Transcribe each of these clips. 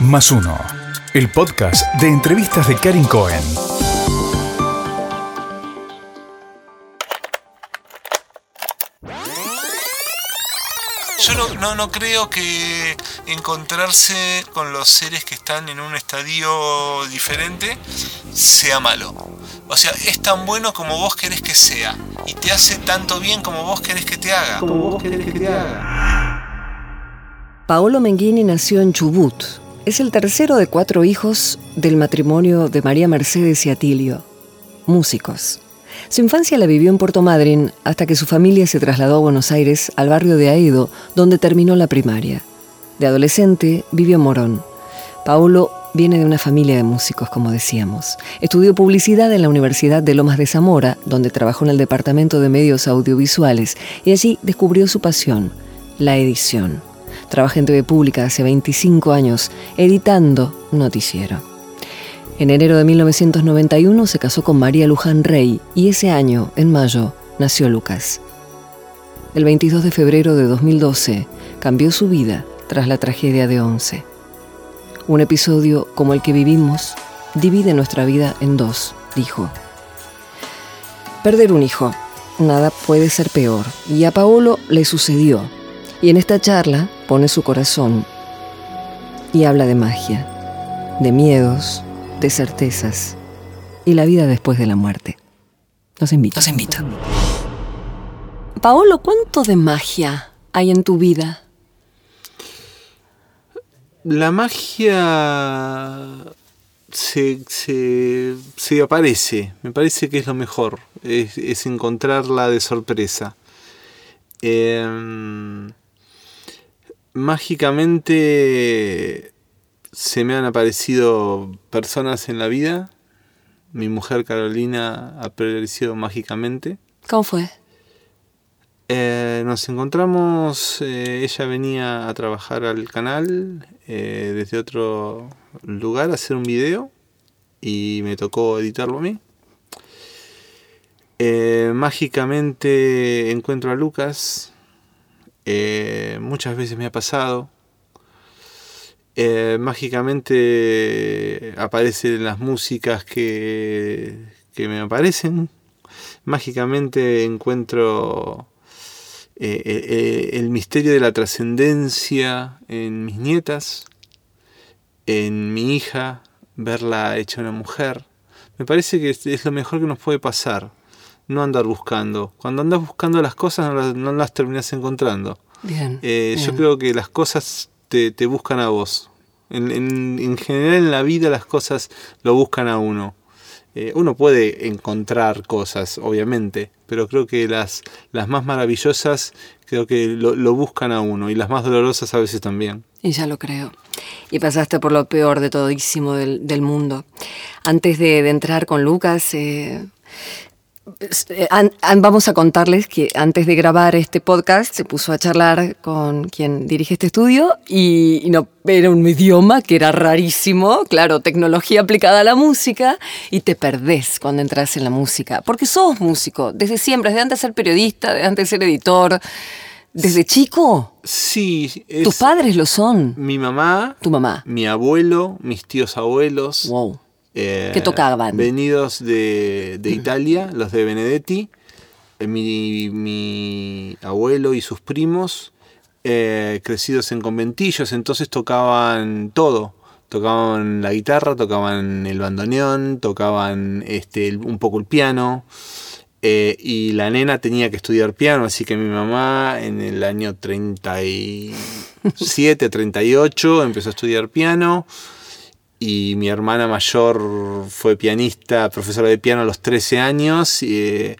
Más uno. El podcast de entrevistas de Karin Cohen. Yo no, no, no creo que encontrarse con los seres que están en un estadio diferente sea malo. O sea, es tan bueno como vos querés que sea. Y te hace tanto bien como vos querés que te haga. Paolo Menghini nació en Chubut. Es el tercero de cuatro hijos del matrimonio de María Mercedes y Atilio, músicos. Su infancia la vivió en Puerto Madryn hasta que su familia se trasladó a Buenos Aires, al barrio de Aedo, donde terminó la primaria. De adolescente vivió en Morón. Paolo viene de una familia de músicos, como decíamos. Estudió publicidad en la Universidad de Lomas de Zamora, donde trabajó en el Departamento de Medios Audiovisuales, y allí descubrió su pasión, la edición. Trabaja en TV Pública hace 25 años, editando noticiero. En enero de 1991 se casó con María Luján Rey y ese año, en mayo, nació Lucas. El 22 de febrero de 2012 cambió su vida tras la tragedia de Once. Un episodio como el que vivimos divide nuestra vida en dos, dijo. Perder un hijo, nada puede ser peor, y a Paolo le sucedió. Y en esta charla pone su corazón y habla de magia, de miedos, de certezas y la vida después de la muerte. Los invito. Los invito. Paolo, ¿cuánto de magia hay en tu vida? La magia se, se, se aparece, me parece que es lo mejor, es, es encontrarla de sorpresa. Em, mágicamente se me han aparecido personas en la vida. Mi mujer Carolina apareció mágicamente. ¿Cómo fue? Eh, nos encontramos, eh, ella venía a trabajar al canal eh, desde otro lugar a hacer un video y me tocó editarlo a mí. Mágicamente encuentro a Lucas, eh, muchas veces me ha pasado. Eh, mágicamente aparecen las músicas que, que me aparecen. Mágicamente encuentro eh, el misterio de la trascendencia en mis nietas, en mi hija, verla hecha una mujer. Me parece que es lo mejor que nos puede pasar. No andar buscando. Cuando andas buscando las cosas no las, no las terminas encontrando. Bien. Eh, Yo creo que las cosas te, te buscan a vos. En, en- en general en la vida las cosas lo buscan a uno. Eh, uno puede encontrar cosas, obviamente, pero creo que las, las más maravillosas creo que lo, lo buscan a uno y las más dolorosas a veces también. Y ya lo creo. Y pasaste por lo peor de todísimo del, del mundo. Antes de, de entrar con Lucas, eh, an- an- vamos a contarles que antes de grabar este podcast se puso a charlar con quien dirige este estudio y, y no era un idioma que era rarísimo, claro, tecnología aplicada a la música y te perdés cuando entras en la música, porque sos músico desde siempre, desde antes de ser periodista, desde antes de ser editor, desde chico. Sí, es Tus padres lo son. mi mamá, Tu mamá. mi abuelo, mis tíos abuelos. Wow. Eh, ¿Qué tocaban? Venidos de, de Italia, los de Benedetti. eh, mi, mi abuelo y sus primos, eh, crecidos en conventillos, entonces tocaban todo. Tocaban la guitarra, tocaban el bandoneón, tocaban este, un poco el piano. eh, y la nena tenía que estudiar piano, así que mi mamá en el año 37, 38 empezó a estudiar piano y mi hermana mayor fue pianista, profesora de piano a los 13 años. y,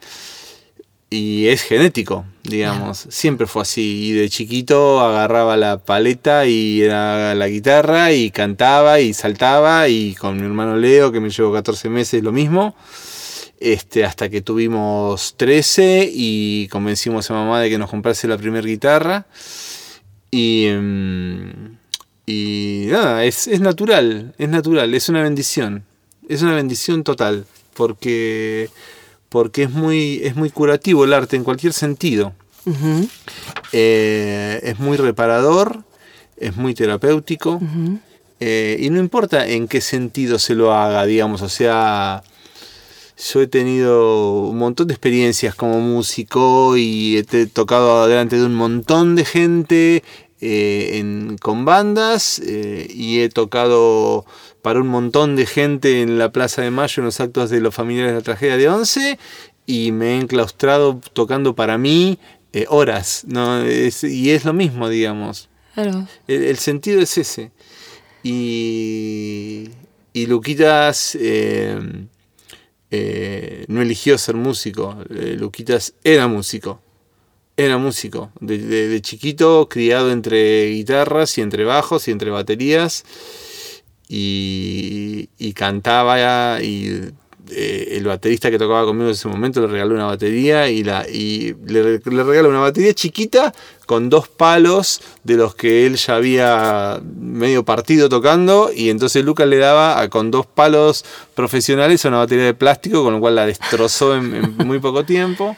y es genético, digamos. Siempre fue así. Y de chiquito agarraba la paleta y era la guitarra y cantaba y saltaba. Y con mi hermano Leo, que me llevó 14 meses, lo mismo. Este, hasta que tuvimos 13 y convencimos a mamá de que nos comprase la primera guitarra. Y, mm, y nada, es, es natural, es natural, es una bendición. Es una bendición total. Porque porque es muy, es muy curativo el arte en cualquier sentido. Eh, es muy reparador, es muy terapéutico, eh, y no importa en qué sentido se lo haga, digamos, o sea, yo he tenido un montón de experiencias como músico y he tocado delante de un montón de gente eh, con bandas y he tocado para un montón de gente en la Plaza de Mayo en los actos de los familiares de la tragedia de Once y me he enclaustrado tocando para mí eh, horas, ¿no? y es lo mismo, digamos. El, sentido es ese. Y, y Luquitas eh, eh, no eligió ser músico, Luquitas era músico. Era músico, de chiquito, criado entre guitarras y entre bajos y entre baterías. Y, cantaba y eh, el baterista que tocaba conmigo en ese momento le regaló una batería y, la, y le, regaló una batería chiquita con dos palos de los que él ya había medio partido tocando. Y entonces Lucas le daba con dos palos profesionales una batería de plástico con lo cual la destrozó en, muy poco tiempo.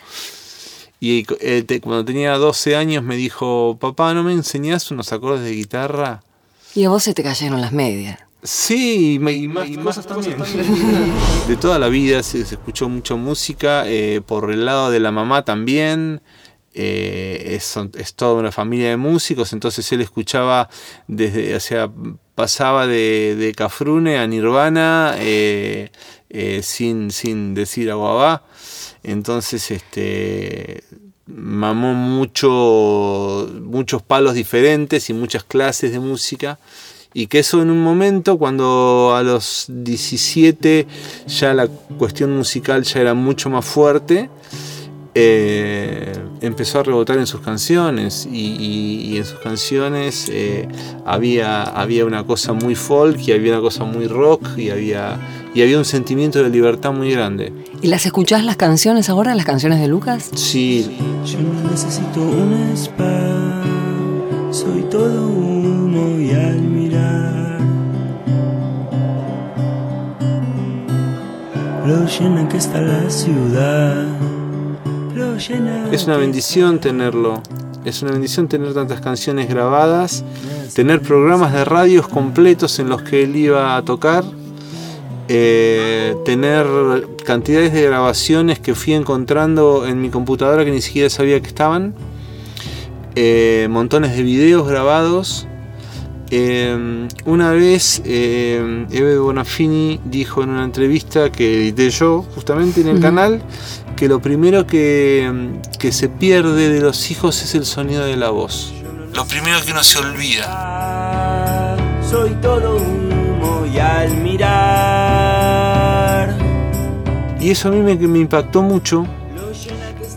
Y eh, cuando tenía 12 años me dijo, papá, ¿no me enseñás unos acordes de guitarra? Y a vos se te cayeron las medias. Sí, y, más, cosas también. De toda la vida se, escuchó mucha música, eh, por el lado de la mamá también. Eh, es, es, toda una familia de músicos, entonces él escuchaba desde, o sea, pasaba de, de Cafrune a Nirvana eh, sin, sin decir aguabá. Entonces, este mamó mucho, muchos palos diferentes y muchas clases de música. Y que eso en un momento, cuando a los 17 ya la cuestión musical ya era mucho más fuerte, eh, empezó a rebotar en sus canciones. Y, en sus canciones eh, había, había una cosa muy folk y había una cosa muy rock y había, y había un sentimiento de libertad muy grande. ¿Y las escuchás las canciones ahora, las canciones de Lucas? Sí. Yo necesito un spa, soy todo humo y al mirar lo llena que está la ciudad. Es una bendición tenerlo. Es una bendición tener tantas canciones grabadas, tener programas de radios completos en los que él iba a tocar, eh, tener cantidades de grabaciones que fui encontrando en mi computadora que ni siquiera sabía que estaban, eh, montones de videos grabados. Eh, una vez Eve Bonafini dijo en una entrevista que edité yo justamente en el canal que lo primero que, que se pierde de los hijos es el sonido de la voz. Lo primero que uno se olvida. Soy todo humo y al mirar. Y eso a mí me, me impactó mucho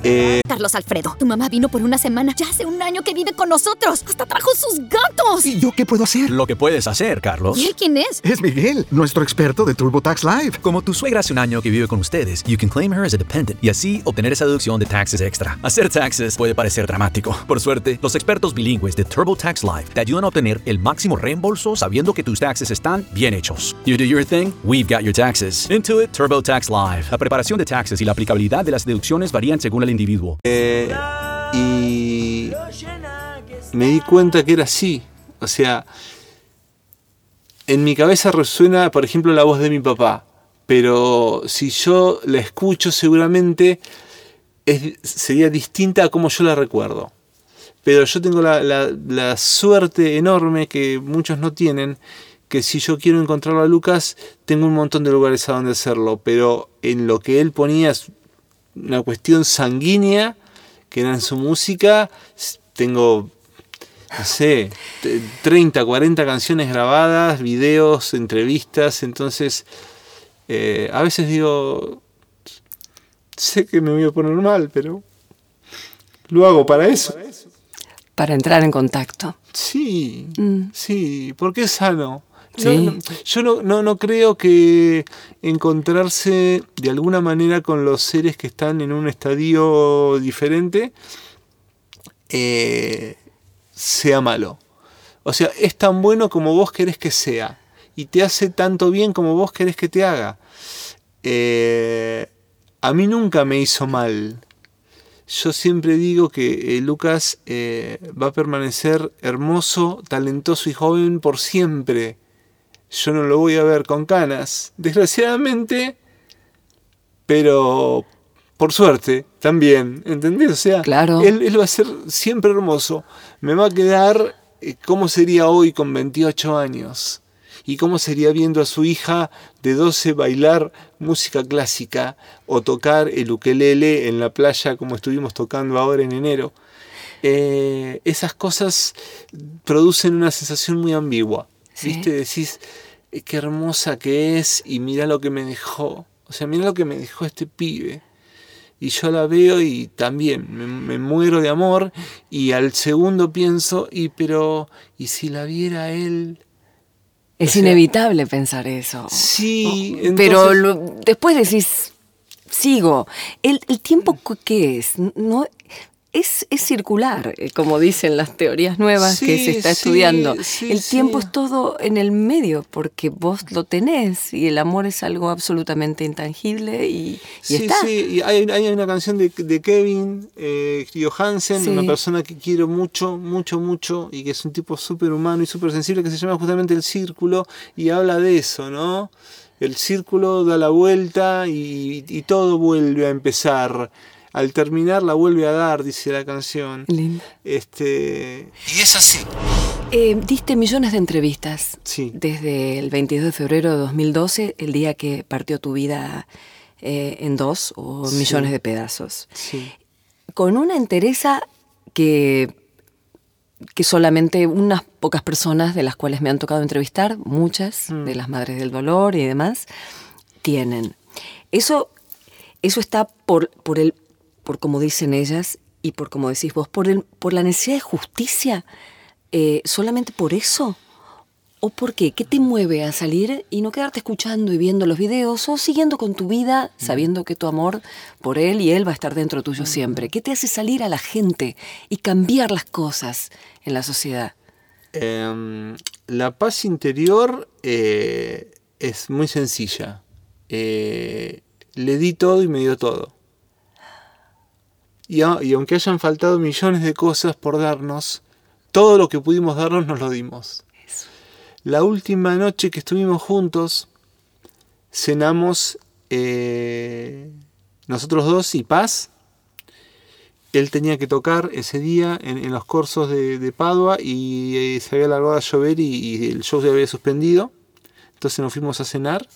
eh, Carlos Alfredo, tu mamá vino por una semana. Ya hace un año que vive con nosotros. Hasta trajo sus gatos. ¿Y yo qué puedo hacer? Lo que puedes hacer, Carlos. ¿Y él quién es? Es Miguel, nuestro experto de TurboTax Live. Como tu suegra hace un año que vive con ustedes, you can claim her as a dependent y así obtener esa deducción de taxes extra. Hacer taxes puede parecer dramático. Por suerte, los expertos bilingües de TurboTax Live te ayudan a obtener el máximo reembolso sabiendo que tus taxes están bien hechos. You do your thing, we've got your taxes. Intuit TurboTax Live. La preparación de taxes y la aplicabilidad de las deducciones varían según el individuo. Eh, y me di cuenta que era así. O sea, en mi cabeza resuena, por ejemplo, la voz de mi papá. Pero si yo la escucho, seguramente sería distinta a como yo la recuerdo. Pero yo tengo la, la, suerte enorme que muchos no tienen, que si yo quiero encontrarlo a Lucas, tengo un montón de lugares a donde hacerlo. Pero en lo que él ponía una cuestión sanguínea que era en su música. Tengo, no sé, 30, 40 canciones grabadas, videos, entrevistas. Entonces, eh, a veces digo, sé que me voy a poner mal, pero Lo hago para eso. Para entrar en contacto. Sí, Mm. sí, porque es sano. No, yo no, creo que encontrarse de alguna manera con los seres que están en un estadio diferente eh, sea malo. O sea, es tan bueno como vos querés que sea. Y te hace tanto bien como vos querés que te haga. Eh, a mí nunca me hizo mal. Yo siempre digo que eh, Lucas va a permanecer hermoso, talentoso y joven por siempre. Yo no lo voy a ver con canas, desgraciadamente, pero por suerte también, ¿entendés? O sea, Claro. él, él va a ser siempre hermoso. Me va a quedar eh, cómo sería hoy con 28 años y cómo sería viendo a su hija de 12 bailar música clásica o tocar el ukelele en la playa como estuvimos tocando ahora en enero. Eh, esas cosas producen una sensación muy ambigua. Sí. ¿Viste? Decís, "Eh, qué hermosa que es y mira lo que me dejó. O sea, mira lo que me dejó este pibe. Y yo la veo y también me, me muero de amor y al segundo pienso, y pero, ¿y si la viera él? Es O sea, inevitable pensar eso. Sí, Pero entonces- lo- después decís, sigo. ¿El, el tiempo qué es? No, es, es circular, eh, como dicen las teorías nuevas que se está estudiando. sí, el tiempo es todo en el medio, porque vos lo tenés y el amor es algo absolutamente intangible y, y Sí, está. sí, y hay, hay una canción de, de Kevin eh, Johansen, una persona que quiero mucho, mucho, mucho, y que es un tipo súper humano y súper sensible, que se llama justamente El Círculo, y habla de eso, ¿no? El círculo da la vuelta y, y todo vuelve a empezar. Al terminar la vuelve a dar, dice la canción. Linda. Este, Y es así. Eh, diste millones de entrevistas Sí. desde el 22 de febrero de 2012, el día que partió tu vida eh, en dos o Sí. millones de pedazos. sí. Con una entereza que, que solamente unas pocas personas de las cuales me han tocado entrevistar, muchas, Mm. de las madres del dolor y demás, tienen. Eso, eso está por, por el, por como dicen ellas y por como decís vos, por el, por la necesidad de justicia, eh, solamente por eso. ¿O por qué? ¿Qué te mueve a salir y no quedarte escuchando y viendo los videos o siguiendo con tu vida sabiendo que tu amor por él y él va a estar dentro tuyo siempre? ¿Qué te hace salir a la gente y cambiar las cosas en la sociedad? Em, la paz interior eh, es muy sencilla. Eh, le di todo y me dio todo. Y, aunque hayan faltado millones de cosas por darnos, todo lo que pudimos darnos nos lo dimos. La última noche que estuvimos juntos, cenamos eh, nosotros dos y paz. Él tenía que tocar ese día en, en los cursos de, de Padua y eh, se había largado a llover y, y el show se había suspendido. Entonces nos fuimos a cenar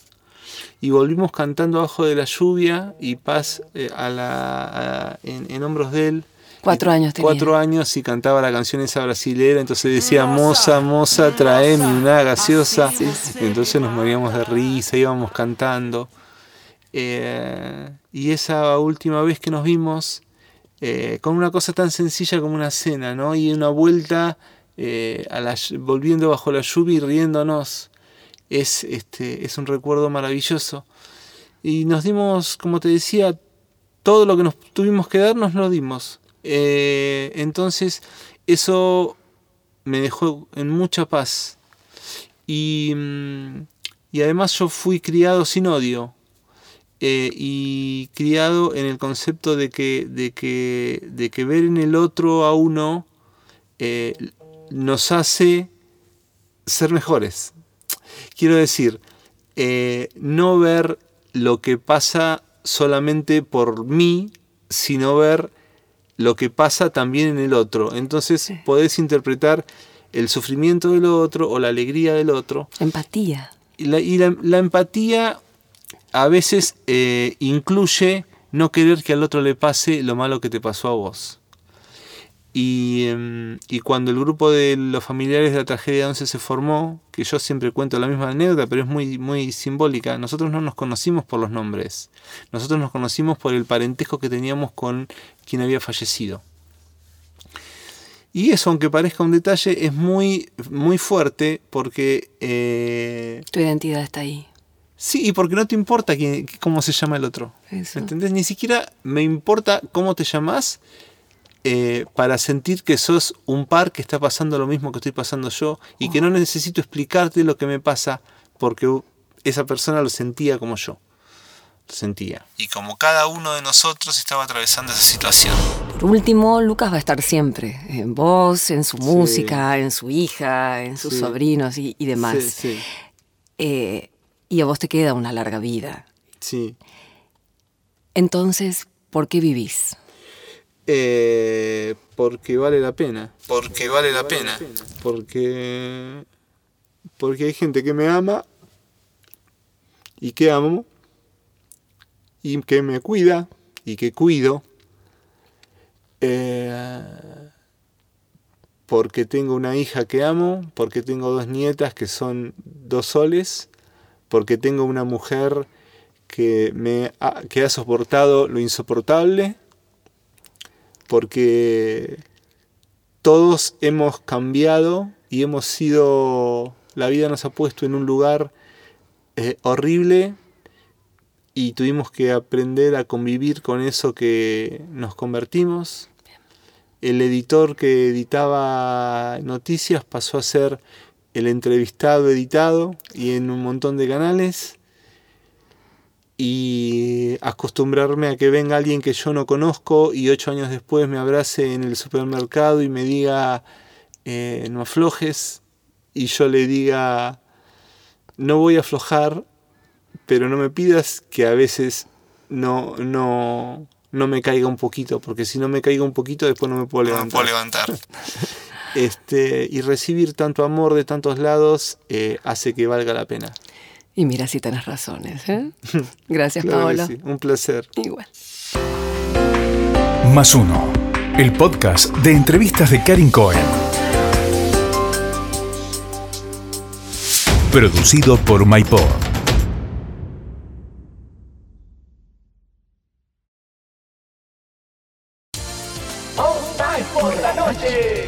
y volvimos cantando bajo de la lluvia y paz eh, a la, a- en, en hombros de él. Cuatro años tenía. Cuatro años y cantaba la canción esa brasilera, entonces decía, moza, moza, traeme una gaseosa. Entonces nos moríamos de risa, íbamos cantando. Eh, y esa última vez que nos vimos, eh, con una cosa tan sencilla como una cena, ¿no? Y una vuelta eh, a la ll- volviendo bajo la lluvia y riéndonos. Es, este, es un recuerdo maravilloso. Y nos dimos, como te decía, todo lo que nos tuvimos que dar, nos lo dimos. Eh, entonces, eso me dejó en mucha paz. Y, mm, y además yo fui criado sin odio. eh, y criado en el concepto de que, de que, de que ver en el otro a uno eh, nos hace ser mejores. Quiero decir, eh, no ver lo que pasa solamente por mí, sino ver lo que pasa también en el otro. Entonces podés interpretar el sufrimiento del otro o la alegría del otro. Empatía. Y la, y la- la empatía a veces eh, incluye no querer que al otro le pase lo malo que te pasó a vos. Y, em, y cuando el grupo de los familiares de la tragedia 11 se formó, que yo siempre cuento la misma anécdota, pero es muy, muy simbólica, nosotros no nos conocimos por los nombres, nosotros nos conocimos por el parentesco que teníamos con quien había fallecido. Y eso, aunque parezca un detalle, es muy, muy fuerte porque... eh, Tu identidad está ahí. Sí, y porque no te importa quién- cómo se llama el otro. Eso. ¿Entendés? Ni siquiera me importa cómo te llamas eh, para sentir que sos un par que está pasando lo mismo que estoy pasando yo y que no necesito explicarte lo que me pasa porque esa persona lo sentía como yo. Lo sentía. Y como cada uno de nosotros estaba atravesando esa situación. Por último, Lucas va a estar siempre, en vos, en su música, en su hija, en sus Sí. sobrinos y, y demás. Sí, sí. Eh, y a vos te queda una larga vida. Sí. Entonces, ¿por qué vivís? Eh, porque vale la pena. Porque vale la pena. Porque. Porque hay gente que me ama y que amo y que me cuida y que cuido. Eh, porque tengo una hija que amo, porque tengo dos nietas que son dos soles, porque tengo una mujer que, me ha, que ha soportado lo insoportable, porque todos hemos cambiado y hemos sido, la vida nos ha puesto en un lugar eh, horrible y tuvimos que aprender a convivir con eso que nos convertimos. El editor que editaba noticias pasó a ser el entrevistado editado y en un montón de canales y acostumbrarme a que venga alguien que yo no conozco y ocho años después me abrace en el supermercado y me diga eh, no aflojes y yo le diga no voy a aflojar pero no me pidas que a veces no no no me caiga un poquito porque si no me caiga un poquito después no me puedo No me levantar puedo levantar. este y recibir tanto amor de tantos lados eh, hace que valga la pena Y mira si tenés razones, ¿eh? Gracias, Claro Paolo. sí, un placer Igual. Más uno. El podcast de entrevistas de Karin Cohen. Producido por MyPod. Por la noche.